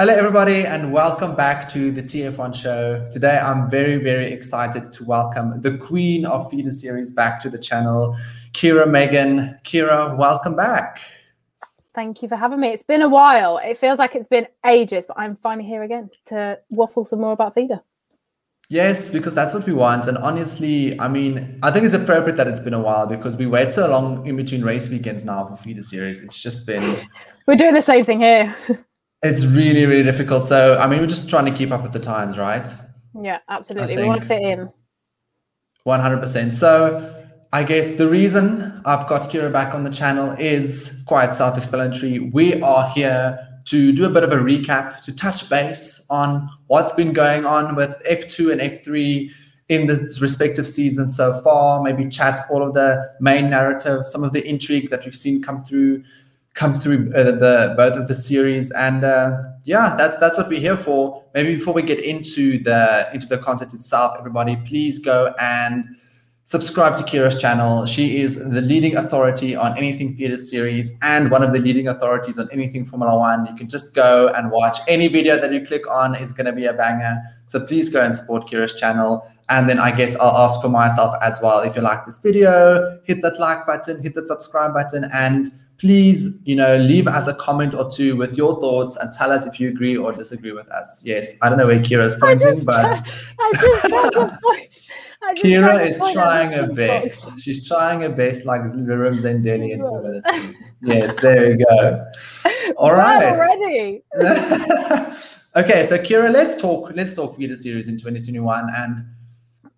Hello, everybody, and welcome back to the TF1 show. Today, I'm very, very excited to welcome the queen of feeder series back to the channel, Kira Megan. Kira, welcome back. Thank you for having me. It's been a while. It feels like it's been ages, but I'm finally here again to waffle some more about feeder. Yes, because that's what we want. And honestly, I mean, I think it's appropriate that it's been a while because we wait so long in between race weekends now for feeder series. It's just been. We're doing the same thing here. It's really, really difficult. So, I mean, we're just trying to keep up with the times, right? Yeah, absolutely. We want to fit in. 100%. So, I guess the reason I've got Kira back on the channel is quite self explanatory. We are here to do a bit of a recap, to touch base on what's been going on with F2 and F3 in the respective seasons so far, maybe chat all of the main narrative, some of the intrigue that we've seen come through come through uh, the both of the series. And uh, yeah that's that's what we're here for. Maybe before we get into the into the content itself everybody please go and subscribe to kira's channel. She is the leading authority on anything feeder series and one of the leading authorities on anything formula one. You can just go and watch any video that you click on. Is going to be a banger. So please go and support kira's channel. And then I guess I'll ask for myself as well. If you like this video hit that like button hit that subscribe button and please, you know, leave us a comment or two with your thoughts and tell us if you agree or disagree with us. Yes, I don't know where Keira's pointing, but Kira is trying her best. She's trying her best, like Lirim Zendeli in Femininity. yes, there you go. All right. Already. okay, so Kira, let's talk. Let's talk feeder series in 2021, and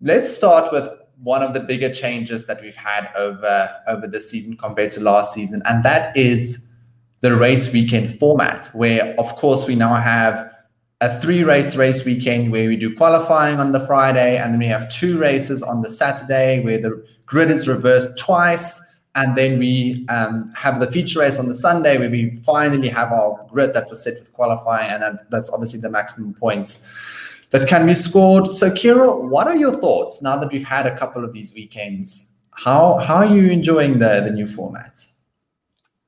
let's start with one of the bigger changes that we've had over over this season compared to last season, and that is the race weekend format, where of course we now have a three race race weekend where we do qualifying on the Friday, and then we have two races on the Saturday where the grid is reversed twice. And then we um, have the feature race on the Sunday where we finally have our grid that was set with qualifying, and that's obviously the maximum points that can be scored. So, Keira, what are your thoughts now that we've had a couple of these weekends? How how are you enjoying the the new format?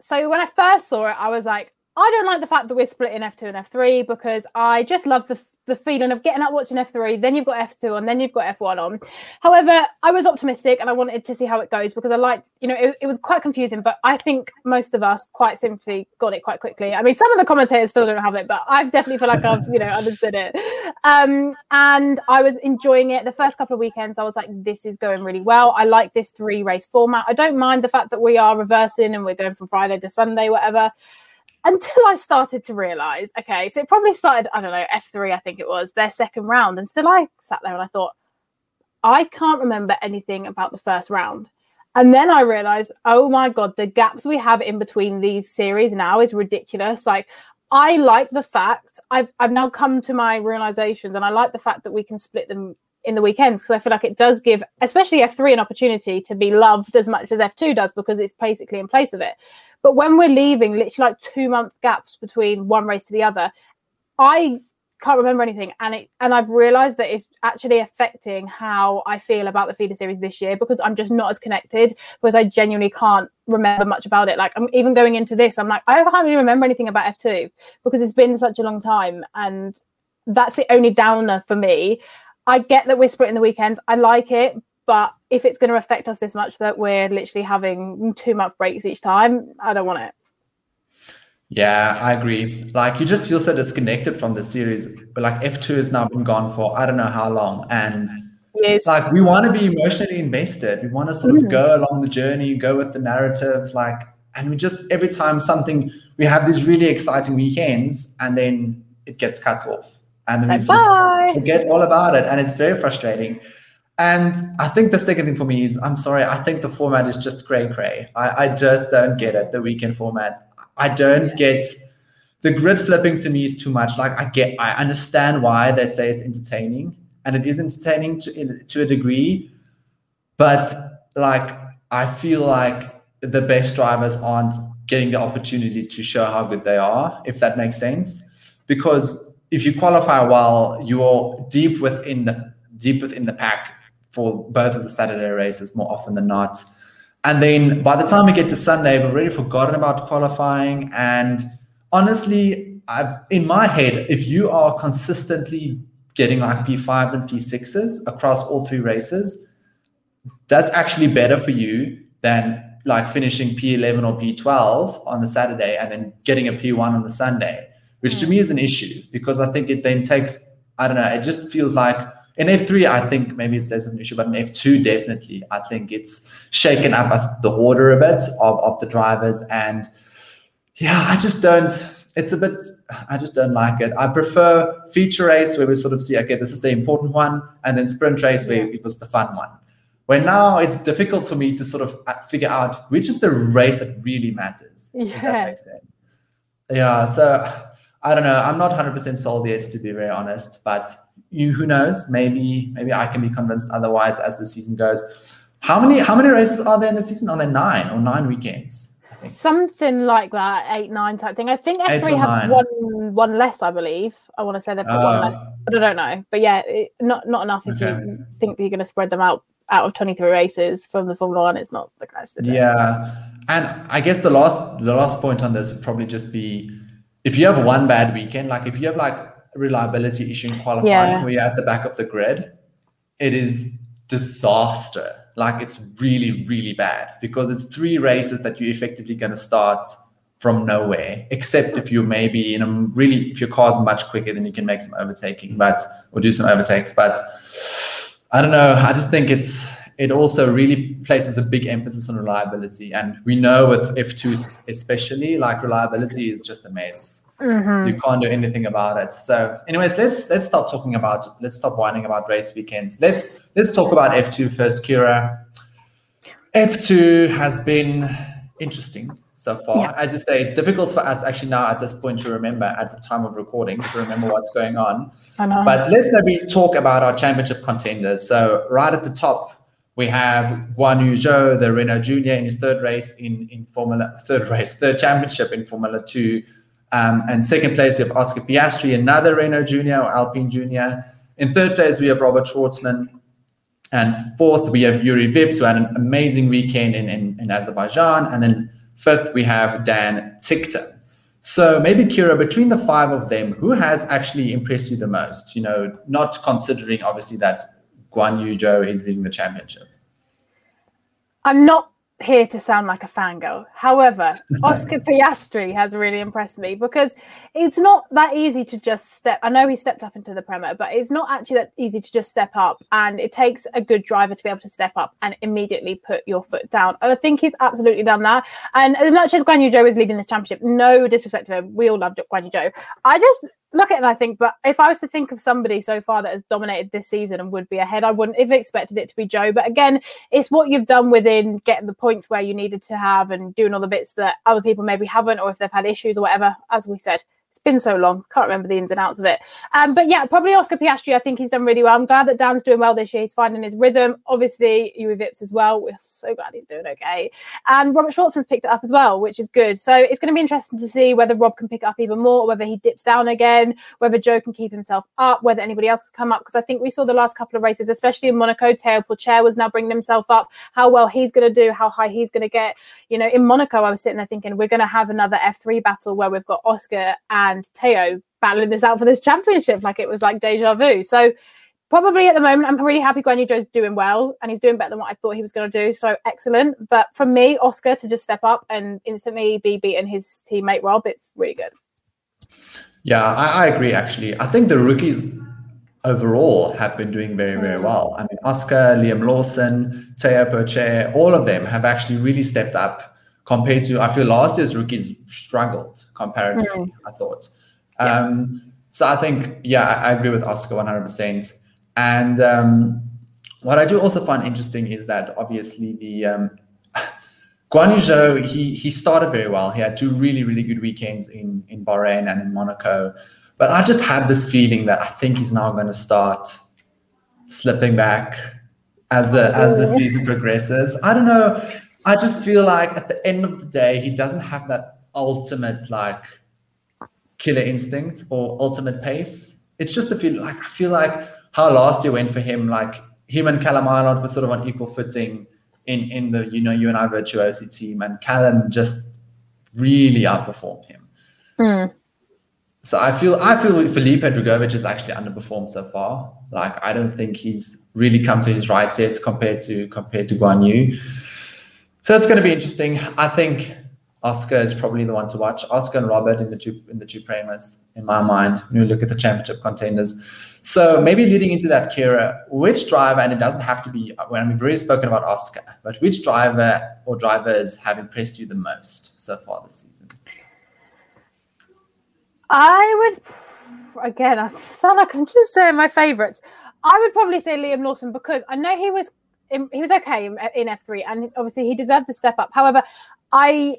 So when I first saw it, I was like, I don't like the fact that we're split in F2 and F3 because I just love the the feeling of getting up watching F3, then you've got F2 and then you've got F1 on. However, I was optimistic and I wanted to see how it goes because I like, you know, it, it, was quite confusing, but I think most of us quite simply got it quite quickly. I mean, some of the commentators still don't have it, but I definitely feel like I've, you know, understood it. Um, and I was enjoying it. The first couple of weekends, I was like, this is going really well. I like this three race format. I don't mind the fact that we are reversing and we're going from Friday to Sunday, whatever until I started to realize, okay, so it probably started, I don't know, F3, I think it was, their second round. And still I sat there and I thought, I can't remember anything about the first round. And then I realized, oh my God, the gaps we have in between these series now is ridiculous. Like, I like the fact I've I've now come to my realizations, and I like the fact that we can split them in the weekends because I feel like it does give, especially F3, an opportunity to be loved as much as F2 does because it's basically in place of it. But when we're leaving literally like two month gaps between one race to the other, I can't remember anything and it and I've realized that it's actually affecting how I feel about the feeder series this year because I'm just not as connected because I genuinely can't remember much about it like I'm even going into this I'm like I can't really remember anything about F2 because it's been such a long time and that's the only downer for me I get that we're splitting the weekends. I like it, but if it's going to affect us this much that we're literally having two month breaks each time, I don't want it. Yeah, I agree. Like you just feel so disconnected from the series. But like F2 has now been gone for I don't know how long. And yes. like we want to be emotionally invested. We want to sort mm-hmm. of go along the journey, go with the narratives, like and we just every time something we have these really exciting weekends and then it gets cut off and then we sort forget all about it and it's very frustrating. And i think the second thing for me is i'm sorry i think the format is just cray cray. I, I just don't get it the weekend format. I don't get the grid flipping to me is too much. Like I get, I understand why they say it's entertaining, and it is entertaining to to a degree, but like I feel like the best drivers aren't getting the opportunity to show how good they are, if that makes sense. Because if you qualify well, you're deep within the deep within the pack for both of the Saturday races more often than not. And then by the time we get to Sunday, we've already forgotten about qualifying. And honestly, I've in my head, if you are consistently getting like P5s and P6s across all three races, that's actually better for you than like finishing P11 or P12 on the Saturday and then getting a P1 on the Sunday, which to me is an issue because I think it then takes, I don't know, it just feels like in F3, I think maybe it's less of an issue, but in F2, definitely, I think it's shaken up the order a bit of, of the drivers. And yeah, I just don't, it's a bit, I just don't like it. I prefer feature race where we sort of see, okay, this is the important one, and then sprint race where it was the fun one. Where now it's difficult for me to sort of uh, figure out which is the race that really matters. If Yeah. that makes sense. Yeah. So I don't know. I'm not 100% sold yet, to be very honest. But you, who knows? Maybe, maybe I can be convinced otherwise as the season goes. How many, how many races are there in the season? Are there nine or nine weekends? Something like that, eight, nine type thing. I think Eight F3 have nine. one one less, I believe. I want to say they've got Oh. one less, but I don't know. But yeah, it, not not enough if Okay. you think that you're going to spread them out out of 23 races from the Formula One. It's not the case. Yeah, and I guess the last the last point on this would probably just be if you have one bad weekend, like if you have like a reliability issue in qualifying Yeah. where you're at the back of the grid, it is disaster. Like it's really really bad because it's three races that you're effectively going to start from nowhere, except if you're maybe in a really if your car's much quicker, then you can make some overtaking, but or do some overtakes, but. I don't know. I just think it's it also really places a big emphasis on reliability, and we know with F2 especially, like reliability is just a mess. Mhm. You can't do anything about it. So, anyways, let's let's stop talking about let's stop whining about race weekends. Let's let's talk about F2 first, Kira. F2 has been interesting so far. Yeah. As you say, it's difficult for us actually now at this point to remember at the time of recording to remember what's going on. I know. But let's maybe talk about our championship contenders. So right at the top, we have Guan Yu Zhou, the Renault Junior, in his third race in, in Formula third race, third championship in Formula Two. Um, and second place, we have Oscar Piastri, another Renault Junior or Alpine Junior. In third place, we have Robert Schwartzman. And fourth, we have Yuri Vips, who had an amazing weekend in, in, in Azerbaijan. And then fifth, we have Dan Ticktum. So maybe Kira, between the five of them, who has actually impressed you the most? You know, not considering obviously that Guan Yu Zhou is leading the championship. I'm not here to sound like a fangirl. However, Oscar Piastri has really impressed me because it's not that easy to just step. I know he stepped up into the Prema, but it's not actually that easy to just step up. And it takes a good driver to be able to step up and immediately put your foot down. And I think he's absolutely done that. And as much as Guan Yu Zhou is leading this championship, no disrespect to him, we all love Guan Yu Zhou. I just look at it and I think, but if I was to think of somebody so far that has dominated this season and would be ahead, I wouldn't have expected it to be Joe. But again, it's what you've done within getting the points where you needed to have and doing all the bits that other people maybe haven't, or if they've had issues or whatever. As we said, it's been so long, can't remember the ins and outs of it. Um, but yeah, probably Oscar Piastri. I think he's done really well. I'm glad that Dan's doing well this year. He's finding his rhythm. Obviously, Yuri Vips as well. We're so glad he's doing okay. And Robert Schwartzman's picked it up as well, which is good. So it's going to be interesting to see whether Rob can pick it up even more, or whether he dips down again, whether Joe can keep himself up, whether anybody else can come up. Because I think we saw the last couple of races, especially in Monaco, Teo Pourchaire was now bringing himself up. How well he's going to do, how high he's going to get. You know, in Monaco, I was sitting there thinking we're going to have another F3 battle where we've got Oscar and Teo battling this out for this championship, like it was like deja vu. So probably at the moment, I'm really happy Guan Yu doing well and he's doing better than what I thought he was going to do. So excellent. But for me, Oscar to just step up and instantly be beating his teammate Rob, it's really good. Yeah, I, I agree. Actually, I think the rookies overall have been doing very, very mm. well. I mean, Oscar, Liam Lawson, Teo Pourchaire, all of them have actually really stepped up compared to. I feel last year's rookies struggled comparatively. I thought. Um, so I think, yeah, I, I agree with Oscar 100%. And um, what I do also find interesting is that obviously the um, Guan Yu Zhou, he he started very well. He had two really really good weekends in in Bahrain and in Monaco, but I just have this feeling that I think he's now going to start slipping back as the as the season progresses. I don't know. I just feel like at the end of the day, he doesn't have that ultimate like killer instinct or ultimate pace. It's just a feel like I feel like how last year went for him. Like him and Callum Ilott were sort of on equal footing in in the you know UNI virtuosi team, and Callum just really outperformed him. Mm. So I feel I feel Felipe Drugovich has actually underperformed so far. Like I don't think he's really come to his right yet compared to compared to Guan Yu. So it's going to be interesting. I think Oscar is probably the one to watch. Oscar and Robert in the two in the two Premas, in my mind, when we look at the championship contenders. So maybe leading into that, Kira, which driver, and it doesn't have to be when we've already spoken about Oscar, but which driver or drivers have impressed you the most so far this season? I would again. I sound like I'm just saying my favourites. I would probably say Liam Lawson because I know he was he was okay in, in F3 and obviously he deserved the step up. However, I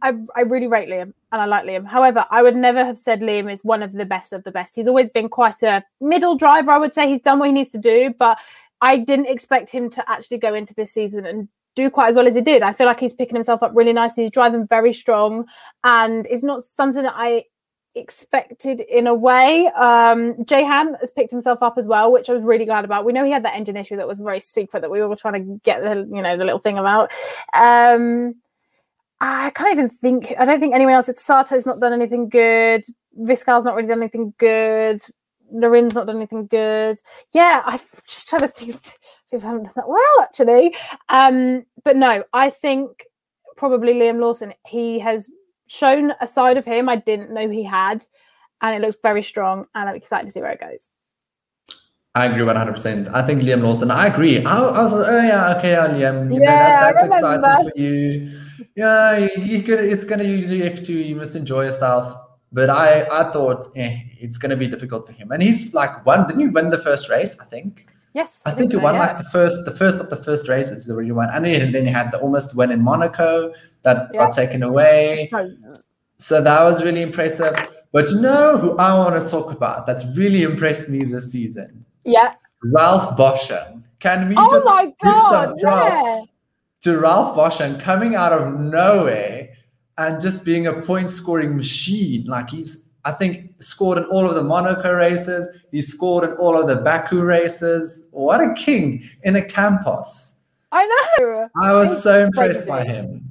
I, I really rate Liam and I like Liam. However, I would never have said Liam is one of the best of the best. He's always been quite a middle driver, I would say. He's done what he needs to do, but I didn't expect him to actually go into this season and do quite as well as he did. I feel like he's picking himself up really nicely. He's driving very strong and it's not something that I expected in a way. Um, Han has picked himself up as well, which I was really glad about. We know he had that engine issue that was very secret that we were trying to get the you know the little thing about. Um, I can't even think. I don't think anyone else. It's Sato's not done anything good. Viscaal's not really done anything good. Lorin's not done anything good. Yeah, I'm just trying to think if haven't done that well actually. Um, but no, I think probably Liam Lawson. He has shown a side of him I didn't know he had, and it looks very strong. And I'm excited to see where it goes. I agree 100%. I think Liam Lawson, I agree. I, I was like, oh, yeah, okay, yeah, Liam. Yeah, that, that's exciting for you. Yeah, you could, it's going to you have to, you must enjoy yourself. But I, I thought eh, it's going to be difficult for him. And he's like, one, didn't you win the first race? I think. Yes, I, I think, he won yeah. like the first, the first of the first races. The really won, and then you had the almost win in Monaco that yeah. got taken away. So that was really impressive. But you know who I want to talk about? That's really impressed me this season. Yeah, Ralph Boschung. Can we oh just my give some props yeah. to Ralph Boschung coming out of nowhere and just being a point scoring machine? Like he's I think scored in all of the Monaco races. He scored in all of the Baku races. What a king in a Campos. I know. I was so impressed by him.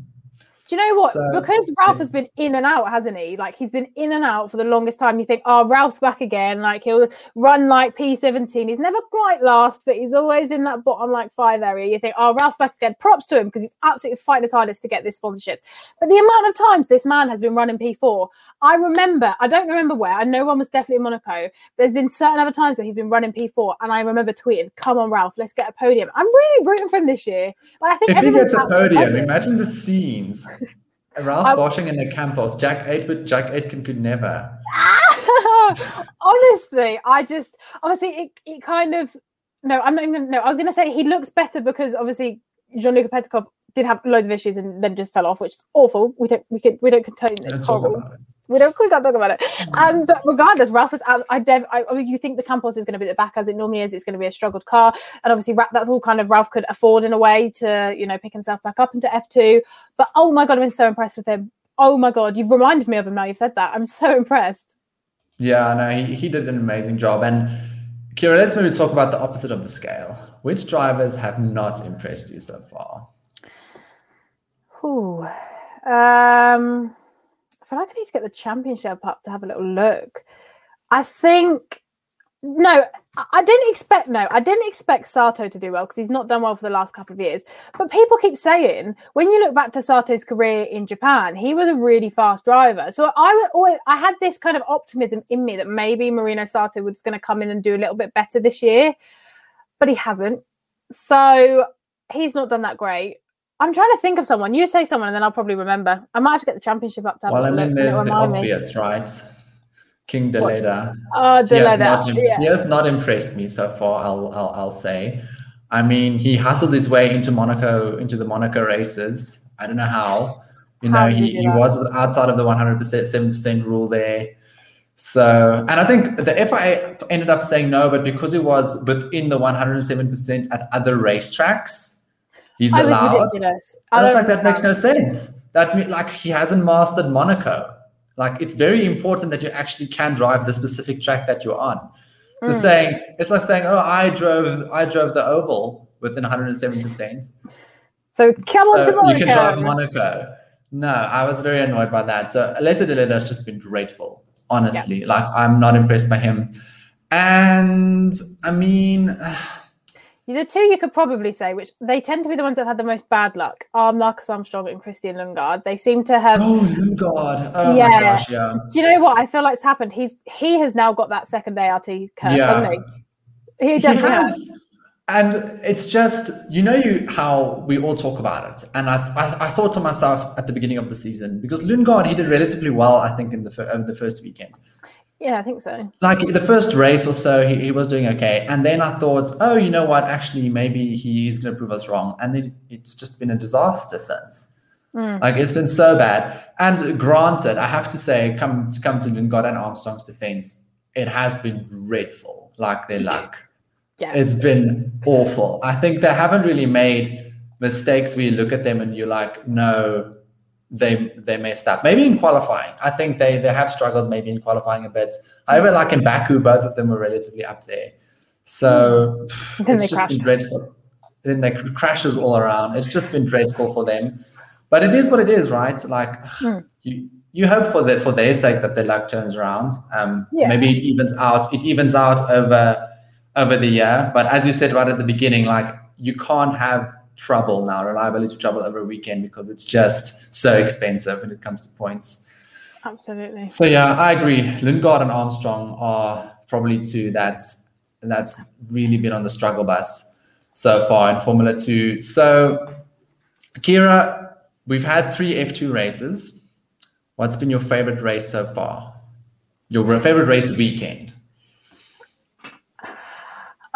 Do you know what? So, because Ralph yeah. has been in and out, hasn't he? Like he's been in and out for the longest time. You think, oh, Ralph's back again. Like he'll run like P17. He's never quite last, but he's always in that bottom like five area. You think, oh, Ralph's back again. Props to him because he's absolutely fighting his hardest to get this sponsorships. But the amount of times this man has been running P4, I remember. I don't remember where. I know one was definitely in Monaco. There's been certain other times where he's been running P4, and I remember tweeting, "Come on, Ralph, let's get a podium." I'm really rooting for him this year. Like, I think if he gets a podium, imagine the scenes. Ralph I, Boschung in the Campos. Jack Aitken, Jack Aitken could never. Honestly, I just obviously it, it kind of no, I'm not even no, I was gonna say he looks better because obviously Gianluca Petecof did have loads of issues and then just fell off, which is awful. We don't we can we don't condone it. It's horrible. It. We don't we can't talk about it. Mm. Um, but regardless, Ralph was out. I, dev, I, I you think the Campos is going to be the back as it normally is. It's going to be a struggled car, and obviously that's all kind of Ralph could afford in a way to you know pick himself back up into F two. But oh my god, I've been so impressed with him. Oh my god, you've reminded me of him now. You've said that. I'm so impressed. Yeah, no, he, he did an amazing job. And Kira, let's maybe talk about the opposite of the scale. Which drivers have not impressed you so far? Ooh. Um, I feel like I need to get the championship up to have a little look. I think no, I didn't expect no, I didn't expect Sato to do well because he's not done well for the last couple of years. But people keep saying when you look back to Sato's career in Japan, he was a really fast driver. So I always I had this kind of optimism in me that maybe Marino Sato was going to come in and do a little bit better this year, but he hasn't. So he's not done that great. I'm trying to think of someone. You say someone, and then I'll probably remember. I might have to get the championship up to. Well, I mean, there's the obvious, me. right? King Deledda. Oh, Deledda. He, yeah. he has not impressed me so far. I'll, I'll, I'll say. I mean, he hustled his way into Monaco, into the Monaco races, I don't know how. You How know, he, he that? was outside of the 100%, 7% rule there. So, and I think the FIA ended up saying no, but because he was within the 107% at other racetracks, he's I was allowed. ridiculous. I I was don't like, that makes no sense. That mean, like he hasn't mastered Monaco. Like it's very important that you actually can drive the specific track that you're on. So Mm. saying it's like saying, oh, I drove, I drove the oval within 107 percent. So come on to Monaco. you can drive Monaco. No, I was very annoyed by that. So Alessio Deledda has just been dreadful, honestly. Like I'm not impressed by him. And I mean, The two you could probably say, which they tend to be the ones that have had the most bad luck, are Marcus Armstrong and Christian Lundgaard. They seem to have. oh Lundgaard. Oh Yeah. my gosh, yeah. Do you know what I feel like's happened? He's he has now got that second ART curse, Yeah. hasn't he? He He has. has. And it's just, you know, you how we all talk about it. And I, I, I thought to myself at the beginning of the season, because Lundgaard, he did relatively well, I think, in the, fir- over the first weekend. Yeah, I think so. like the first race or so he, he was doing okay. And then i thought oh you know what? Actually maybe he is going to prove us wrong. And then it's just been a disaster since. Mm. like it's been so bad. And granted i have to say come to come to Lundgaard and armstrong's defense it has been dreadful like their luck. Yeah. it's been awful. I think they haven't really made mistakes where you look at them and you're like no they they messed up. Maybe in qualifying, I think they they have struggled maybe in qualifying a bit. However, like in Baku, both of them were relatively up there. So pff, it's just been dreadful. Then they crashes all around. It's just been dreadful for them. But it is what it is, right? Like Hmm. you you hope for the, for their sake that their luck turns around. Um, Yeah. Maybe it evens out. It evens out over over the year. But as you said right at the beginning, like you can't have trouble now, reliability trouble over a weekend because it's just so expensive when it comes to points. Absolutely. So yeah, I agree. Lundgaard and Armstrong are probably two that's that's really been on the struggle bus so far in Formula Two. So Kira, we've had three F2 races. What's been your favorite race so far? Your favorite race weekend?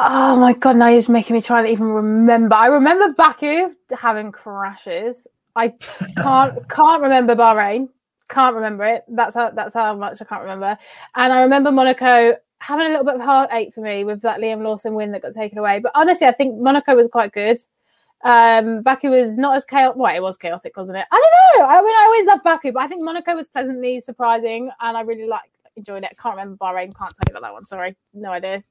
Oh my god! Now you're just making me try to even remember. I remember Baku having crashes. I can't can't remember Bahrain. Can't remember it. That's how that's how much I can't remember. And I remember Monaco having a little bit of heartache for me with that Liam Lawson win that got taken away. But honestly, I think Monaco was quite good. Um, Baku was not as chaotic. Well, it was chaotic, wasn't it? I don't know. I mean, I always love Baku, but I think Monaco was pleasantly surprising, and I really liked enjoyed it. Can't remember Bahrain. Can't tell you about that one. Sorry, no idea.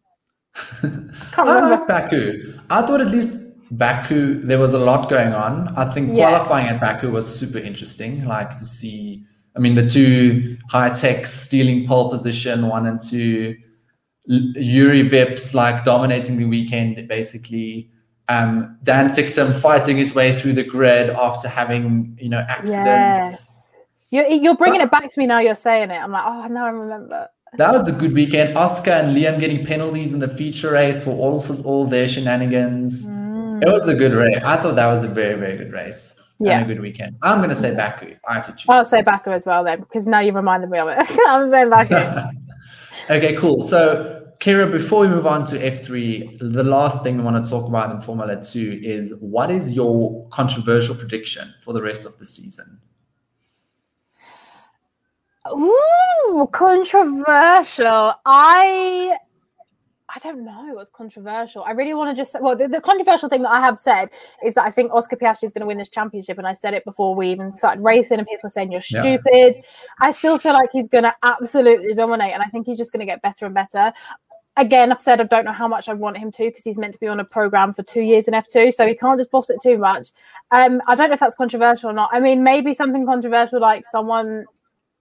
I like Baku. I thought at least Baku there was a lot going on. I think Yeah. qualifying at Baku was super interesting. Like to see, I mean, the two Hitechs stealing pole position, one and two. Yuri Vips like dominating the weekend basically. Um, Dan Ticktum fighting his way through the grid after having you know accidents. You're, you're bringing So- it back to me now. You're saying it. I'm like, oh, now I remember. That was a good weekend. Oscar and Liam getting penalties in the feature race for all all their shenanigans. Mm. It was a good race. I thought that was a very, very good race. Yeah. And a good weekend. I'm going to say Baku if I had to choose. I'll say Baku as well then, because now you've reminded me of it. I'm saying Baku. okay, cool. So, Kira, before we move on to F3, the last thing we want to talk about in Formula 2 is what is your controversial prediction for the rest of the season? Ooh, controversial. I I don't know what's controversial. I really want to just say, well, the, the controversial thing that I have said is that I think Oscar Piastri is going to win this championship, and I said it before we even started racing, and people are saying you're Yeah. stupid. I still feel like he's going to absolutely dominate, and I think he's just going to get better and better. Again, I've said I don't know how much I want him to because he's meant to be on a program for two years in F2, so he can't just boss it too much. Um, I don't know if that's controversial or not. I mean, maybe something controversial like someone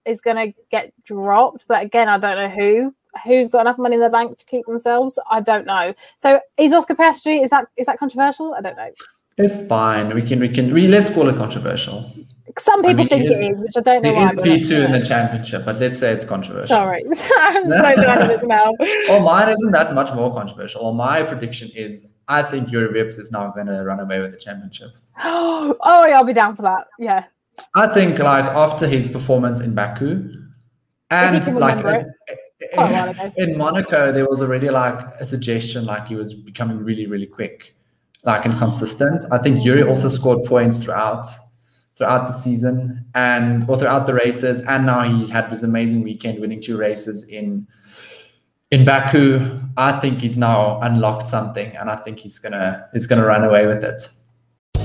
is going to get dropped, but again, I don't know who. Who's got enough money in the bank to keep themselves? I don't know. So, is Oscar Piastri? Is that is that controversial? I don't know. It's fine. We can, we can, we, let's call it controversial. Some I people mean, think it is- it is, which I don't know It why is P two in the championship, but let's say it's controversial. Sorry, I'm so bad at this now. Well, mine isn't that much more controversial. Well, my prediction is I think Yuri Vips is now going to run away with the championship. oh, yeah, I'll be down for that. Yeah. I think like after his performance in Baku, and like in, in Monaco, there was already like a suggestion like he was becoming really, really quick, like and consistent. I think Yuri also scored points throughout throughout the season and or throughout the races. And now he had this amazing weekend, winning two races in in Baku. I think he's now unlocked something, and I think he's gonna he's gonna run away with it.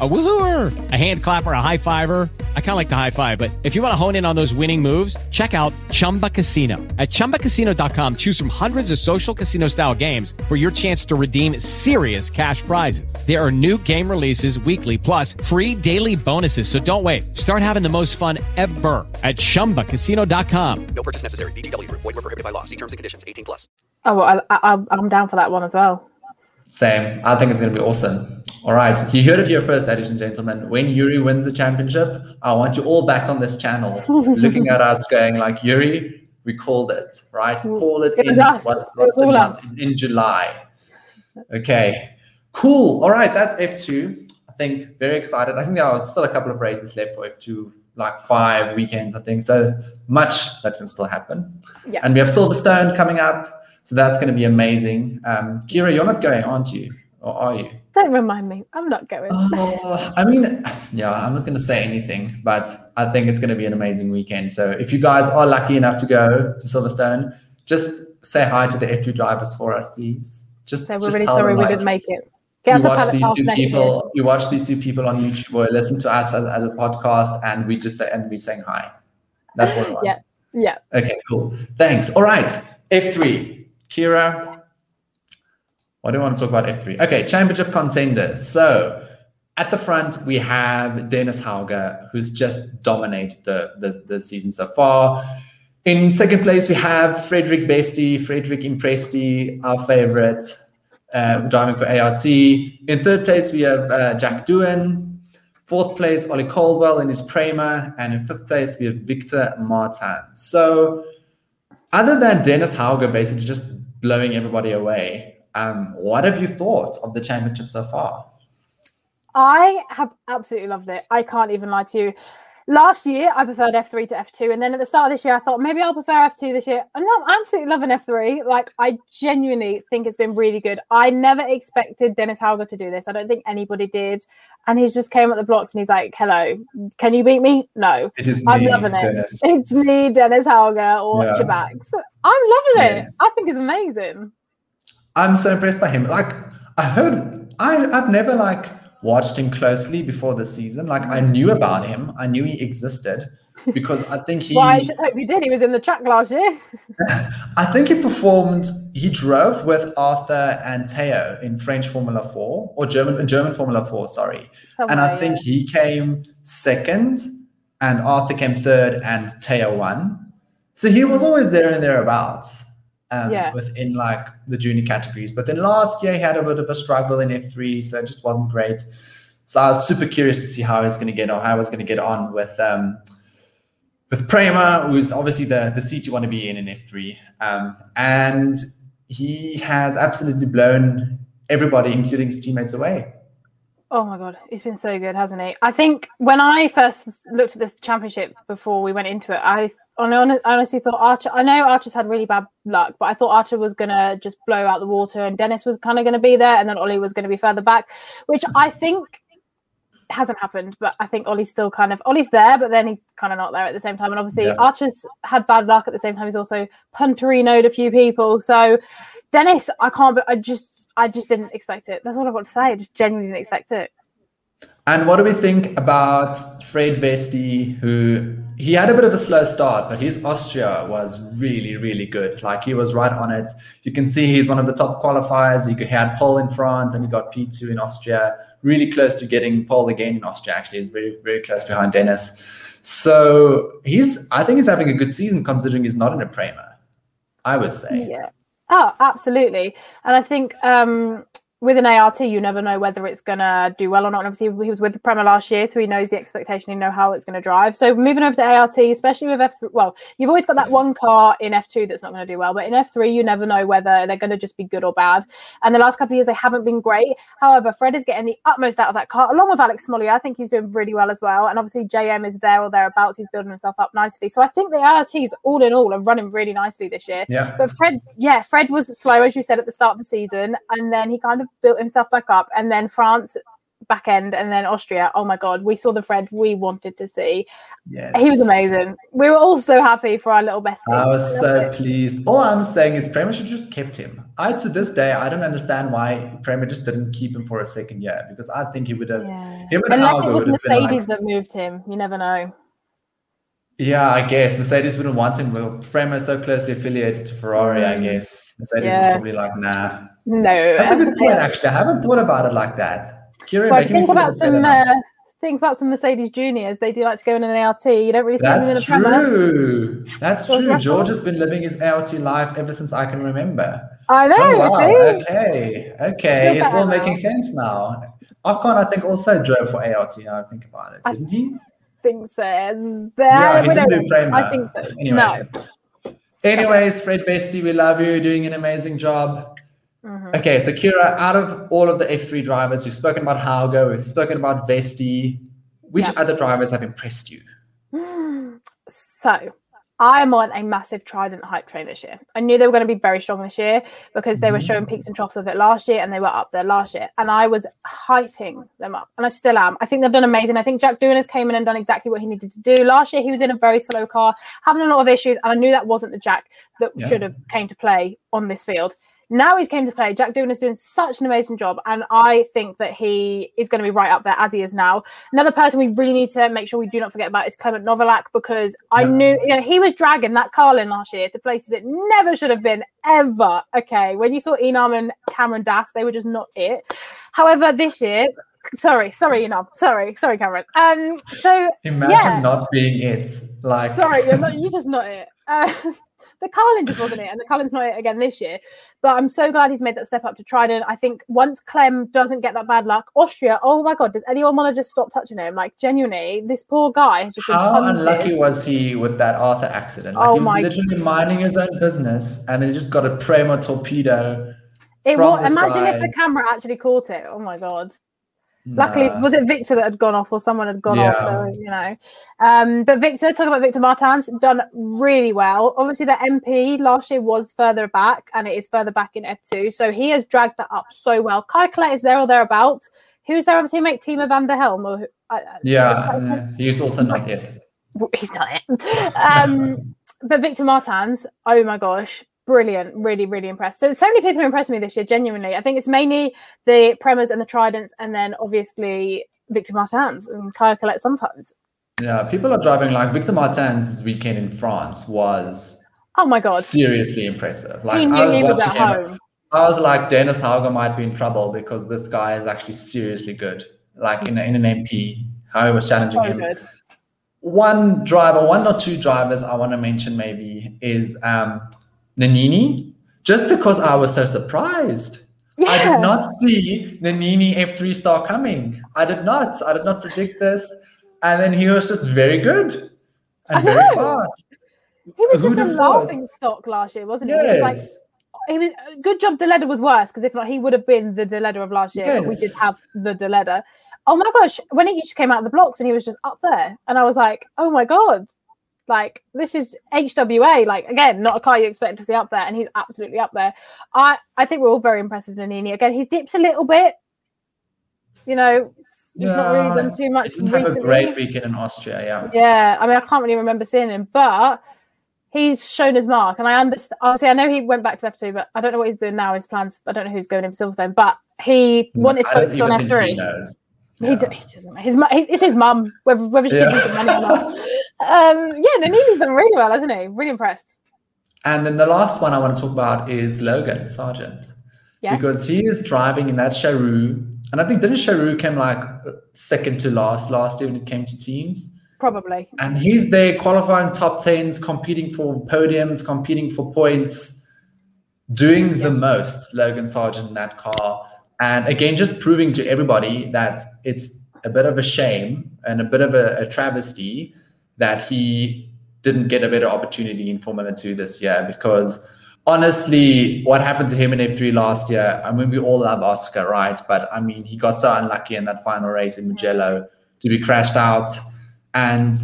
A woohooer, a hand clapper, a high fiver. I kind of like the high five, but if you want to hone in on those winning moves, check out Chumba Casino. At chumbacasino.com, choose from hundreds of social casino style games for your chance to redeem serious cash prizes. There are new game releases weekly, plus free daily bonuses. So don't wait. Start having the most fun ever at chumbacasino.com. No purchase necessary. VGW Group. Void were prohibited by law. See terms and conditions. 18 plus. Oh, well, I, I, I'm down for that one as well. Same. I think it's going to be awesome. All right. You heard it here first, ladies and gentlemen. When Yuri wins the championship, I want you all back on this channel looking at us going like, Yuri, we called it, right? We called it It in, us. what's, what's the month? us. in July. Okay. Cool. All right. That's F2. I think very excited. I think there are still a couple of races left for F2, like five weekends, I think. So much that can still happen. Yeah. And we have Silverstone coming up. So that's going to be amazing. Um, Kira, you're not going, aren't you? Or are you? Don't remind me. I'm not going. Oh, I mean, yeah, I'm not going to say anything, but I think it's going to be an amazing weekend. So if you guys are lucky enough to go to Silverstone, just say hi to the F2 drivers for us, please. Just, so we're just really sorry them, we like, didn't make it. Get you watch these two people. You watch these two people on YouTube or listen to us as, as a podcast, and we just say and we saying hi. That's what we want. Yeah. Yeah. Okay, cool. Thanks. All right. F3. Kira, what do you want to talk about F3? Okay, championship contenders. So at the front, we have Dennis Hauger, who's just dominated the, the, the season so far. In second place, we have Frederik Vesti, Frederick Impresti, our favorite, uh, driving for ART. In third place, we have uh, Jack Doohan. Fourth place, Ollie Caldwell in his Prema. And in fifth place, we have Victor Martin. So, other than Dennis Hauger basically just blowing everybody away, um, what have you thought of the championship so far? I have absolutely loved it. I can't even lie to you. Last year, I preferred F3 to F2. And then at the start of this year, I thought maybe I'll prefer F2 this year. And I'm absolutely loving F3. Like, I genuinely think it's been really good. I never expected Dennis Hauger to do this. I don't think anybody did. And he's just came up the blocks and he's like, hello, can you beat me? No. It is I'm me, loving it. Dennis. It's me, Dennis Hauger, or Yeah. Chabax. I'm loving it. Yes. I think it's amazing. I'm so impressed by him. Like I heard, I I've never like watched him closely before the season. Like I knew about him, I knew he existed because I think he, Well, I should hope you did. He was in the track last year. I think he performed. He drove with Arthur and Teo in French Formula Four or German German Formula Four. Sorry, and I Somewhere, think yeah. he came second, and Arthur came third, and Teo won. So he was always there and thereabouts. Um, Yeah. within like the junior categories, but then last year he had a bit of a struggle in F3, so it just wasn't great. So I was super curious to see how he's going to get or how he's going to get on with um, with Prema, who's obviously the, the seat you want to be in in F3. Um, and he has absolutely blown everybody, including his teammates, away. Oh my god, he's been so good, hasn't he? I think when I first looked at this championship before we went into it, I hon- honestly thought Arthur. I know Arthur's had really bad luck, but I thought Arthur was gonna just blow out the water, and Dennis was kind of gonna be there, and then Ollie was gonna be further back, which I think hasn't happened. But I think Ollie's still kind of Ollie's there, but then he's kind of not there at the same time. And obviously Yeah. Arthur's had bad luck at the same time. He's also punterinoed a few people. So Dennis, I can't. But I just. I just didn't expect it. That's all I've got to say. I just genuinely didn't expect it. And what do we think about Fred Vesti, who he had a bit of a slow start, but his Austria was really, really good. Like he was right on it. You can see he's one of the top qualifiers. He had pole in France and he got P2 in Austria, really close to getting pole again in Austria, actually. He's very, very close behind Dennis. So he's, I think he's having a good season considering he's not in a Prema, I would say. Yeah. Oh, absolutely. And I think um, with an ART, you never know whether it's going to do well or not. And obviously, he was with the Prema last year, so he knows the expectation. He know how it's going to drive. So moving over to ART, especially with F, well, you've always got that one car in F2 that's not going to do well, but in F3, you never know whether they're going to just be good or bad. And the last couple of years, they haven't been great. However, Fred is getting the utmost out of that car, along with Alex Smolyar. I think he's doing really well as well. And obviously, JM is there or thereabouts. He's building himself up nicely. So I think the ARTs, all in all, are running really nicely this year. Yeah. But Fred, yeah, Fred was slow as you said at the start of the season, and then he kind of built himself back up, and then France back end, and then Austria. Oh my God, we saw the Fred we wanted to see. Yes. He was amazing. We were all so happy for our little bestie. I was so pleased. All I'm saying is Prema should just kept him. I to this day I don't understand why Prema just didn't keep him for a second year because I think he would have. Yeah. Him and Unless it was would have like- Mercedes that moved him, you never know. Yeah, I guess Mercedes wouldn't want him. Well, Prema so closely affiliated to Ferrari, I guess. Mercedes Mm. Yeah. would probably like, nah. No, That's a good point, actually. I haven't thought about it like that. Kieran, Well, think about some. Uh, think about some Mercedes juniors. They do like to go in an ART. You don't really see them in a That's Prema. true. That's George true. Russell. George has been living his ART life ever since I can remember. I know. Oh, wow. see? Okay. Okay. It's all better making now. sense now. Ocon, I think, also drove for ART now I think about it, didn't he? Think so. There, Yeah, he didn't do. Prema. I think so. Anyways. No. Anyways, Fred Vesti, we love you. You're doing an amazing job. Mhm. Okay, so Kira, out of all of the F3 drivers, we've spoken about Hauger, we've spoken about Vesti. Which Yeah. other drivers have impressed you? So, I am on a massive Trident hype train this year. I knew they were going to be very strong this year because they were showing mm. peaks and troughs of it last year and they were up there last year. And I was hyping them up and I still am. I think they've done amazing. I think Jack Doohan's came in and done exactly what he needed to do. Last year, he was in a very slow car, having a lot of issues. And I knew that wasn't the Jack that Yeah. should have came to play on this field. Now he's came to play. Jack Doohan's doing such an amazing job, and I think that he is going to be right up there as he is now. Another person we really need to make sure we do not forget about is Clement Novalak because I Yeah. knew you know he was dragging that Carlin last year to places it never should have been ever. Okay, when you saw Enaam and Cameron Das, they were just not it. However, this year, sorry, sorry, Enaam, sorry, sorry, Cameron. Um, so Imagine Yeah. not being it. Like, Sorry, you're not, you're just not it. Uh, the Carlin just wasn't it, and the Carlin's not it again this year. But I'm so glad he's made that step up to Trident. I think once Clem doesn't get that bad luck, Austria, oh my god, does anyone want to just stop touching him? Like genuinely, this poor guy has just How punted. unlucky was he with that Arthur accident? Like Oh he was my- literally minding his own business and then he just got a Prema torpedo. It was, imagine if the camera actually caught it. Oh my god. Luckily, Nah. was it Victor that had gone off or someone had gone off? So, you know. Um, but Victor, talking about Victor Martins, done really well. Obviously, the MP last year was further back and it is further back in F2. So he has dragged that up so well. Caio Collet is there or thereabouts. Who's their other teammate? Tijmen van der Helm? Or I- Yeah, uh, he's also not it. he's not it. Um, but Victor Martins, oh my gosh, brilliant! Really, really impressed. So, so many people are impressing me this year. Genuinely, I think it's mainly the Premas and the Tridents, and then obviously Victor Martins and Caio Collet sometimes. Yeah, people are driving like Victor Martin's weekend in France was Oh my god, seriously impressive. Like he I was he was watching at him, home. I was like, Dennis Hauger might be in trouble because this guy is actually seriously good. Like in, in an MP, how he was challenging So him. good. One driver, one or two drivers I want to mention maybe is um Nannini, just because I was so surprised. I did not see Nannini F3 star coming. I did not. I did not predict this. And then he was just very good and very fast. He was Who'd just a laughing stock last year, wasn't he? He was like, Yes. he was good job. Deledda was worse because if not, he would have been the Deledda of last year. But we did have the Deledda. Oh my gosh! When he just came out of the blocks and he was just up there, and I was like, oh my god, like this is HWA. Like again, not a car you expect to see up there, and he's absolutely up there. I I think we're all very impressed with Nannini. Again, he dips a little bit. You know, he's not really done too much didn't have a recently. great weekend in Austria. Yeah. Yeah, I mean, I can't really remember seeing him, but he's shown his mark, and I understand. Obviously, I know he went back to F two, but I don't know what he's doing now. His plans. I don't know who's going in for Silverstone, but he mm, wanted to focus on F three. He, Yeah. d- he doesn't. His it's his mum. Whether whether she gives him some money or not. Um, yeah, Nannini's done really well, hasn't he? Really impressed. And then the last one I want to talk about is Logan Sargeant. Yes. Because he is driving in that Charouz. And I think didn't came like second to last last year when it came to teams. Probably. And he's there qualifying top tens, competing for podiums, competing for points. doing the most, Logan Sargeant in that car. And again, just proving to everybody that it's a bit of a shame and a bit of a, a travesty that he didn't get a better opportunity in Formula Two this year because honestly, what happened to him in F3 last year, I mean, we all love Oscar, right? But I mean, he got so unlucky in that final race in Mugello to be crashed out. And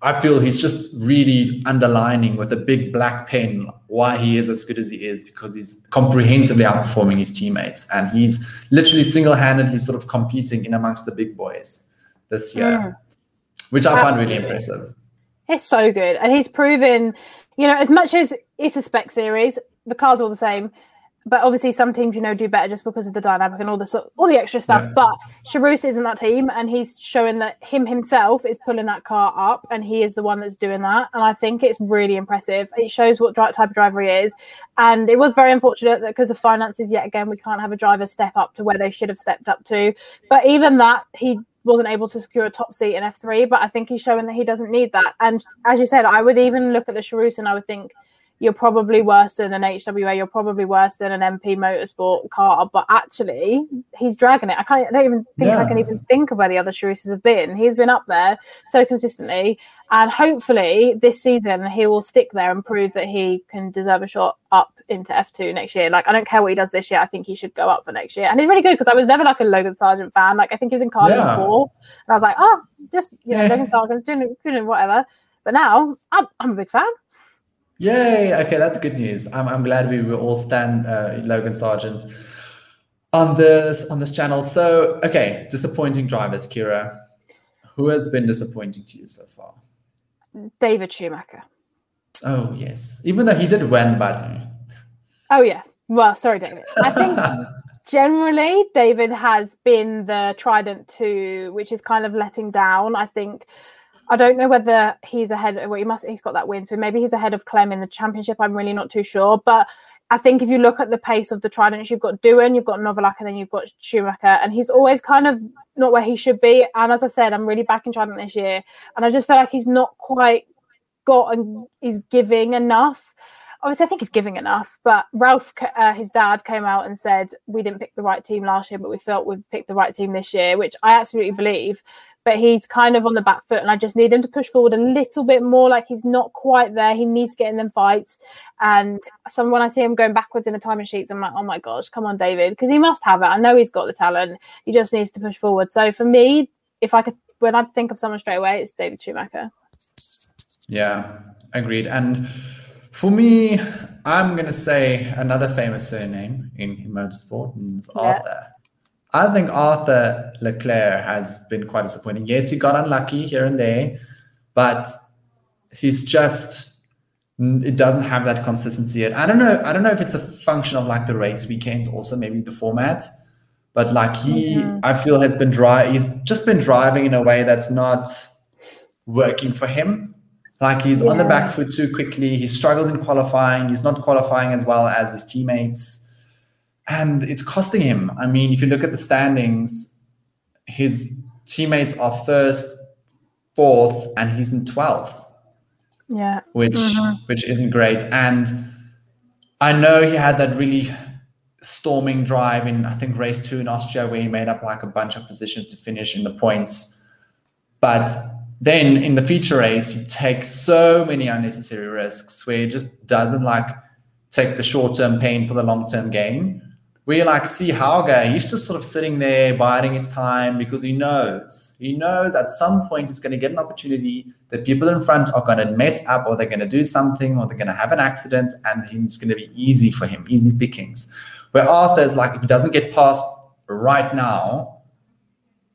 I feel he's just really underlining with a big black pen why he is as good as he is because he's comprehensively outperforming his teammates and he's literally single-handedly sort of competing in amongst the big boys this year, Mm. which I find really impressive. It's so good. And he's proven, you know, as much as it's a spec series, the cars are all the same. But obviously, some teams, you know, do better just because of the dynamic and all the all the extra stuff. Yeah. But Charouz isn't that team, and he's showing that him himself is pulling that car up, and he is the one that's doing that. And I think it's really impressive. It shows what type of driver he is. And it was very unfortunate that because of finances, yet again, we can't have a driver step up to where they should have stepped up to. But even that, he wasn't able to secure a top seat in F3, but I think he's showing that he doesn't need that. And as you said, I would even look at the Charouz and I would think you're probably worse than an HWA, you're probably worse than an MP Motorsport car, but actually he's dragging it. I can't I don't even think I can even think of where the other Charouzes have been. He's been up there so consistently. And hopefully this season he will stick there and prove that he can deserve a shot up into F2 next year. Like I don't care what he does this year, I think he should go up for next year. And he's really good because I was never like a Logan Sargeant fan. Like I think he was in Cardiff Yeah. before. And I was like, oh, just you know, Yeah. Logan Sargeant's doing, doing whatever. But now I'm, I'm a big fan. Yay! Okay, that's good news. I'm, I'm glad we will all stand uh, Logan Sargeant on this on this channel. So, okay, disappointing drivers, Kira. Who has been disappointing to you so far? David Schumacher. Oh yes, even though he did win, but Oh yeah. Well, sorry, David. I think generally David has been the trident to which is kind of letting down. I think I don't know whether he's ahead of well he must he's got that win, so maybe he's ahead of Clem in the championship. I'm really not too sure. But I think if you look at the pace of the tridents, you've got Doohan, you've got Novalak, and then you've got Schumacher, and he's always kind of not where he should be. And as I said, I'm really backing Trident this year, and I just feel like he's not quite got and is giving enough. Obviously, I think he's giving enough, but Ralph, uh, his dad, came out and said we didn't pick the right team last year, but we felt we've picked the right team this year, which I absolutely believe. But he's kind of on the back foot, and I just need him to push forward a little bit more. Like he's not quite there. He needs to get in them fights. And some when I see him going backwards in the timing sheets, I'm like, oh my gosh, come on, David, because he must have it. I know he's got the talent. He just needs to push forward. So for me, if I could, when I think of someone straight away, it's David Schumacher. yeah, agreed. And for me, I'm gonna say another famous surname in, in motorsport, and it's Yeah. Arthur. I think Arthur Leclerc has been quite disappointing. Yes, he got unlucky here and there, but he's just it doesn't have that consistency yet. I don't know. I don't know if it's a function of like the race weekends, also maybe the format, but like he, mm-hmm. I feel has been dry. He's just been driving in a way that's not working for him. Like he's on the back foot too quickly. He struggled in qualifying. He's not qualifying as well as his teammates, and it's costing him. I mean, if you look at the standings, his teammates are first, fourth, and he's in twelfth Yeah. which Mhm. which isn't great. And I know he had that really storming drive in I think race two in Austria where he made up like a bunch of positions to finish in the points. But then in the feature race, you take so many unnecessary risks where it just doesn't like take the short-term pain for the long-term gain. Where you like see Hauger, he's just sort of sitting there biding his time because he knows, he knows at some point he's going to get an opportunity that people in front are going to mess up or they're going to do something or they're going to have an accident and it's going to be easy for him, easy pickings. Where Arthur is like, if he doesn't get past right now,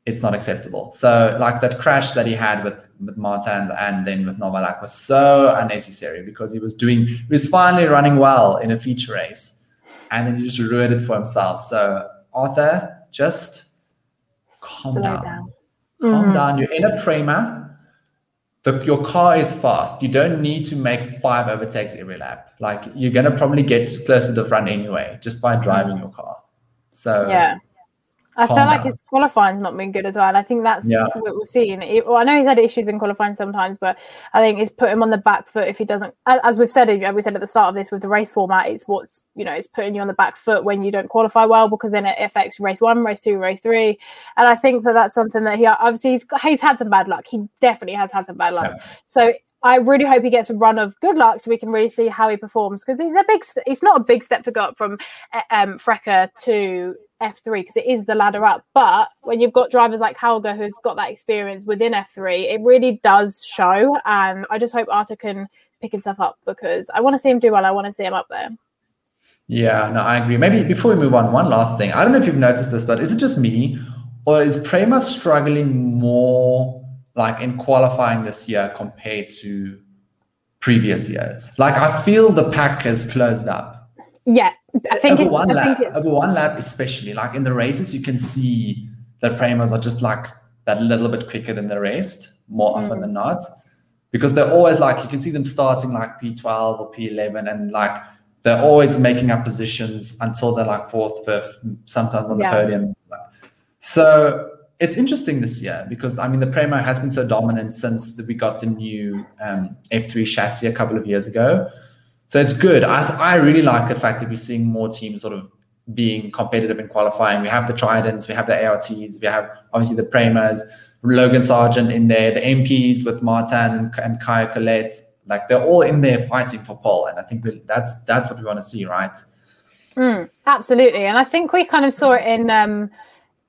it's not acceptable. So like that crash that he had with with Martin and then with Novalak was so unnecessary because he was doing he was finally running well in a feature race, and then he just ruined it for himself. So Arthur, just calm Slow down, down. calm Mhm. down. You're in a Prema. The, your car is fast. You don't need to make five overtakes every lap. Like you're gonna probably get close to the front anyway, just by driving your car. So Yeah. I feel like his qualifying's not been good as well. And I think that's Yeah. what we've seen. It- well, I know he's had issues in qualifying sometimes, but I think it's put him on the back foot if he doesn't. a- As we've said, as we said at the start of this with the race format, it's what's you know, it's putting you on the back foot when you don't qualify well because then it affects race one, race two, race three. And I think that that's something that he obviously he's, got- he's had some bad luck. He definitely has had some bad luck. Yeah. So I really hope he gets a run of good luck so we can really see how he performs because he's a big. It's not a big step to go up from uh, um, FRECA to F3 because it is the ladder up. But when you've got drivers like Hauger who's got that experience within F3, it really does show. And I just hope Arthur can pick himself up because I want to see him do well. I want to see him up there. Yeah, no, I agree. Maybe before we move on, one last thing. I don't know if you've noticed this, but is it just me, or is Prema struggling more like in qualifying this year compared to previous years? Like I feel the pack has closed up. Yeah, I think over one I lap, over one lap, especially like in the races, you can see that Premas are just like that little bit quicker than the rest, more often Mm. than not, because they're always like you can see them starting like P12 or P11, and like they're always making up positions until they're like fourth, fifth, sometimes on the Yeah. podium. So it's interesting this year because I mean the Prema has been so dominant since the, we got the new um, F3 chassis a couple of years ago. So it's good. I, I really like the fact that we're seeing more teams sort of being competitive in qualifying. We have the Tridents, we have the ARTs, we have obviously the Premas, Logan Sargeant in there, the MPs with Martin and, and Caio Collet. Like they're all in there fighting for pole, and I think that's that's what we want to see, right? Mm, absolutely. And I think we kind of saw it in um,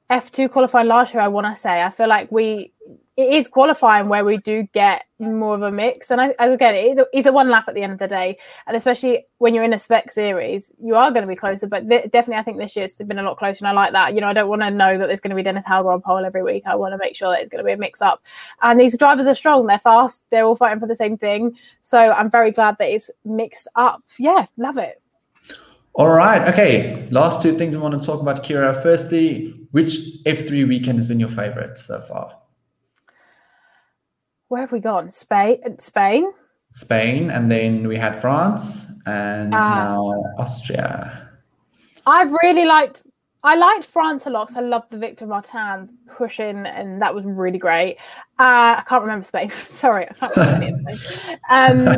F2 qualifying last year, I want to say. I feel like we, it is qualifying where we do get more of a mix. And I, again, it is a, it's a one lap at the end of the day. And especially when you're in a spec series, you are going to be closer. But th- definitely, I think this year it's been a lot closer. And I like that. You know, I don't want to know that there's going to be Dennis Hauger on pole every week. I want to make sure that it's going to be a mix up. And these drivers are strong. They're fast. They're all fighting for the same thing. So I'm very glad that it's mixed up. Yeah, love it. All right. Okay. Last two things we want to talk about, Kira. Firstly, which F3 weekend has been your favorite so far? Where have we gone? Spain. Spain. Spain, and then we had France, and Ah. now Austria. I've really liked. I liked France a lot because I loved the Victor Martins pushing, and that was really great. Uh, I can't remember Spain. Sorry, I can't remember Spain. Um,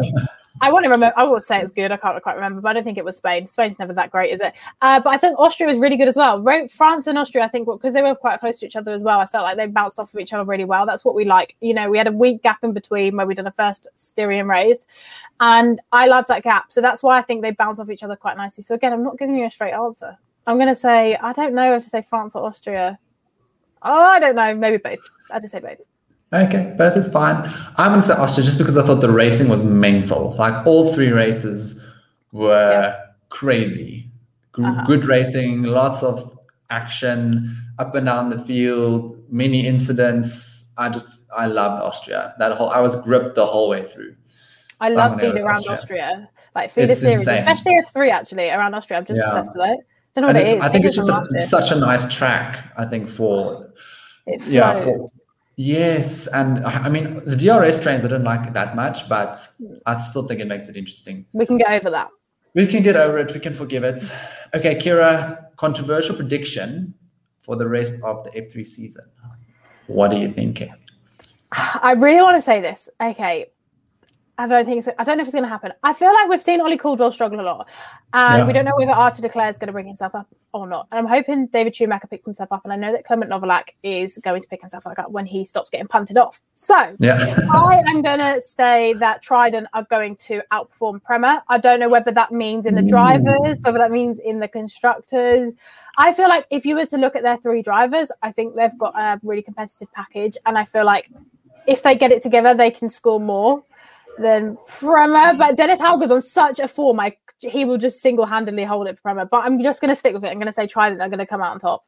I want to remember. I will say it's good. I can't quite remember, but I don't think it was Spain. Spain's never that great, is it? Uh, but I think Austria was really good as well. France and Austria, I think, because they were quite close to each other as well. I felt like they bounced off of each other really well. That's what we like. You know, we had a week gap in between where we did the first Styrian race, and I love that gap. So that's why I think they bounce off each other quite nicely. So again, I'm not giving you a straight answer. I'm going to say I don't know if to say France or Austria. Oh, I don't know. Maybe both. I just say both. Okay, both is fine. I'm gonna say Austria just because I thought the racing was mental. Like all three races were crazy. G- Uh-huh. Good racing, lots of action up and down the field, many incidents. I just I loved Austria. That whole I was gripped the whole way through. I So love feed around Austria. Austria. Like feed It's series, insane. especially F three actually around Austria. I'm just Yeah. obsessed with it. Don't know what it's. I think Maybe it's just a, it's such a nice track. I think for It yeah for, yes and i I mean the drs trains i don't like that much but i still think it makes it interesting we can get over that. we can get over it we can forgive it okay kira controversial prediction for the rest of the f3 season what are you thinking I really want to say this. Okay. I don't think it's, I don't know if it's going to happen. I feel like we've seen Olli Caldwell struggle a lot, and Yeah. we don't know whether Arthur Leclerc is going to bring himself up or not. And I'm hoping David Schumacher picks himself up, and I know that Clement Novalak is going to pick himself up when he stops getting punted off. So yeah I am going to say that Trident are going to outperform Prema. I don't know whether that means in the drivers, whether that means in the constructors. I feel like if you were to look at their three drivers, I think they've got a really competitive package. And I feel like if they get it together, they can score more than Prema. But Dennis Hauger's on such a form, I, he will just single handedly hold it for Prema. But I'm just going to stick with it. I'm going to say Trident are going to come out on top.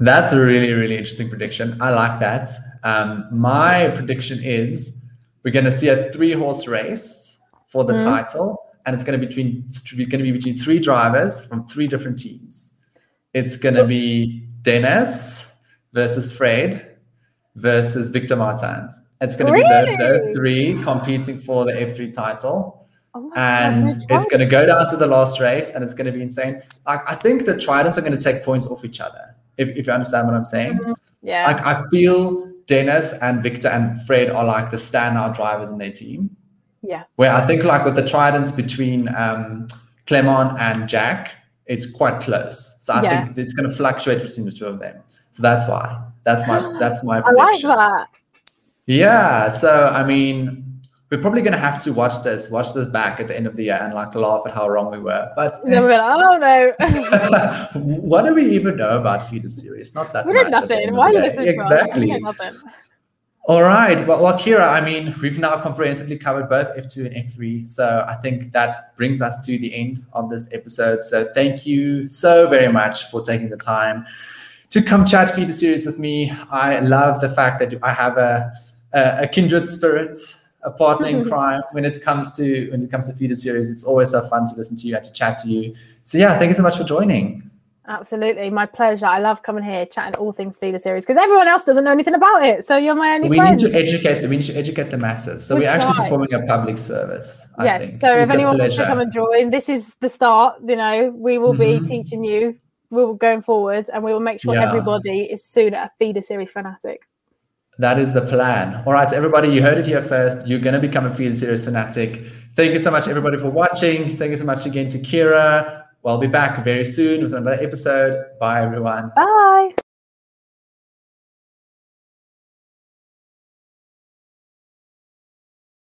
that's a really really interesting prediction i like that um, my prediction is we're going to see a three horse race for the Mhm. title and it's going to be between it's going to be between three drivers from three different teams it's going to be dennis versus fred versus victor martins it's going to be those, those three competing for the f3 title Oh and God, it's going to go down to the last race and it's going to be insane. Like I think the Tridents are going to take points off each other. If, if you understand what I'm saying, Yeah. like I feel Dennis and Victor and Fred are like the standout drivers in their team. yeah. Where I think like with the Tridents between um, Clement and Jack, it's quite close. So I Yeah. think it's going to fluctuate between the two of them. So that's why. That's my that's my prediction. I like that. Yeah. So I mean, we're probably gonna have to watch this, watch this back at the end of the year and like laugh at how wrong we were. But we're like, oh no. what do we even know about feeder series? Not that we much. nothing. Why are the you day. listening to us? Exactly. All right. Well, well, Kira, I mean, we've now comprehensively covered both F2 and F3. So I think that brings us to the end of this episode. So thank you so very much for taking the time to come chat feeder series with me. I love the fact that I have a, a, a kindred spirit, a partner in crime when it comes to when it comes to feeder series. It's always so fun to listen to you and to chat to you. So yeah, thank you so much for joining. Absolutely, my pleasure. I love coming here chatting all things feeder series because everyone else doesn't know anything about it. So you're my only we friend. need to educate the we need to educate the masses. So We we're actually performing a public service. I yes. think. So if It's a anyone wants to come and join, this is the start. You know, we will be Mhm. teaching you. We will going forward, and we will make sure Yeah. everybody is soon a feeder series fanatic. That is the plan. All right, everybody, you heard it here first. You're going to become a field Series fanatic. Thank you so much, everybody, for watching. Thank you so much again to Kira. We'll be back very soon with another episode. Bye, everyone. Bye.